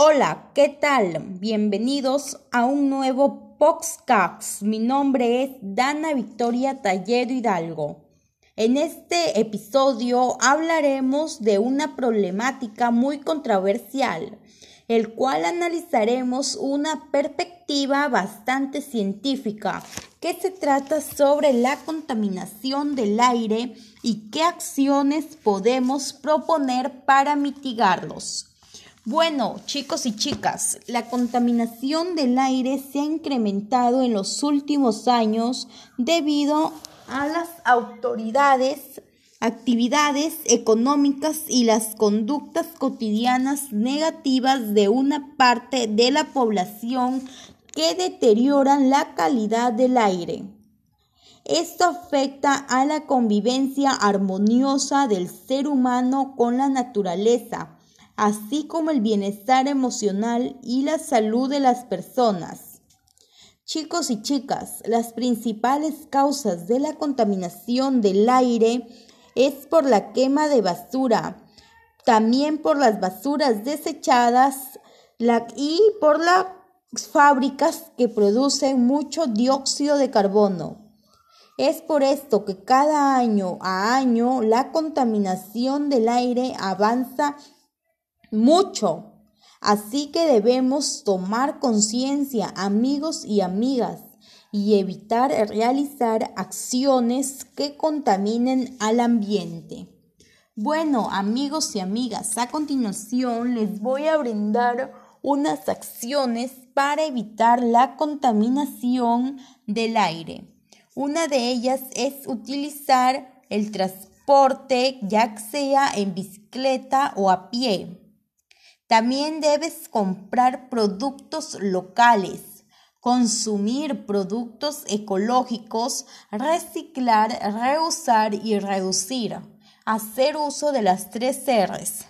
Hola, ¿qué tal? Bienvenidos a un nuevo podcast. Mi nombre es Dana Victoria Talledo Hidalgo. En este episodio hablaremos de una problemática muy controversial, el cual analizaremos una perspectiva bastante científica que se trata sobre la contaminación del aire y qué acciones podemos proponer para mitigarlos. Bueno, chicos y chicas, la contaminación del aire se ha incrementado en los últimos años debido a las autoridades, actividades económicas y las conductas cotidianas negativas de una parte de la población que deterioran la calidad del aire. Esto afecta a la convivencia armoniosa del ser humano con la naturaleza así como el bienestar emocional y la salud de las personas. Chicos y chicas, las principales causas de la contaminación del aire es por la quema de basura, también por las basuras desechadas y por las fábricas que producen mucho dióxido de carbono. Es por esto que cada año a año la contaminación del aire avanza mucho. Así que debemos tomar conciencia, amigos y amigas, y evitar realizar acciones que contaminen al ambiente. Bueno, amigos y amigas, a continuación les voy a brindar unas acciones para evitar la contaminación del aire. Una de ellas es utilizar el transporte, ya sea en bicicleta o a pie. También debes comprar productos locales, consumir productos ecológicos, reciclar, reusar y reducir. Hacer uso de las tres R's.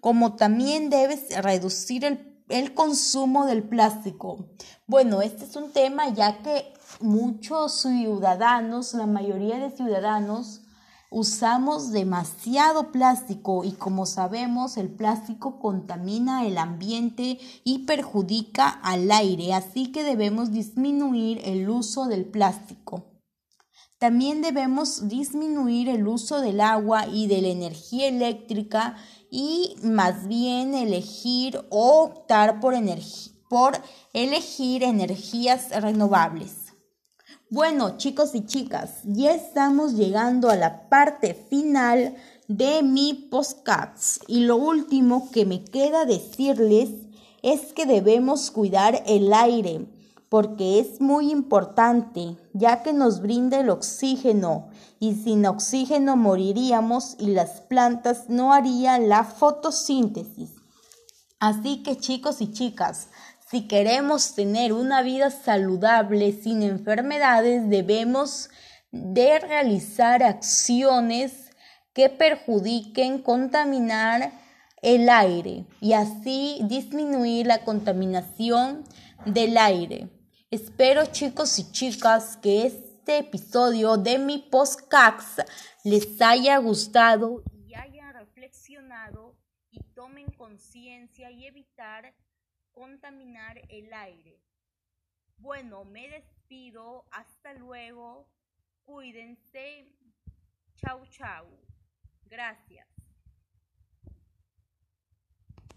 Como también debes reducir el, el consumo del plástico. Bueno, este es un tema ya que muchos ciudadanos, la mayoría de ciudadanos, Usamos demasiado plástico y como sabemos el plástico contamina el ambiente y perjudica al aire, así que debemos disminuir el uso del plástico. También debemos disminuir el uso del agua y de la energía eléctrica y más bien elegir o optar por, por elegir energías renovables. Bueno, chicos y chicas, ya estamos llegando a la parte final de mi podcast y lo último que me queda decirles es que debemos cuidar el aire porque es muy importante ya que nos brinda el oxígeno y sin oxígeno moriríamos y las plantas no harían la fotosíntesis. Así que chicos y chicas, si queremos tener una vida saludable sin enfermedades, debemos de realizar acciones que perjudiquen contaminar el aire y así disminuir la contaminación del aire. Espero chicos y chicas que este episodio de mi podcast les haya gustado y hayan reflexionado y tomen conciencia y evitar contaminar el aire. Bueno, me despido. Hasta luego. Cuídense. Chau, chau. Gracias.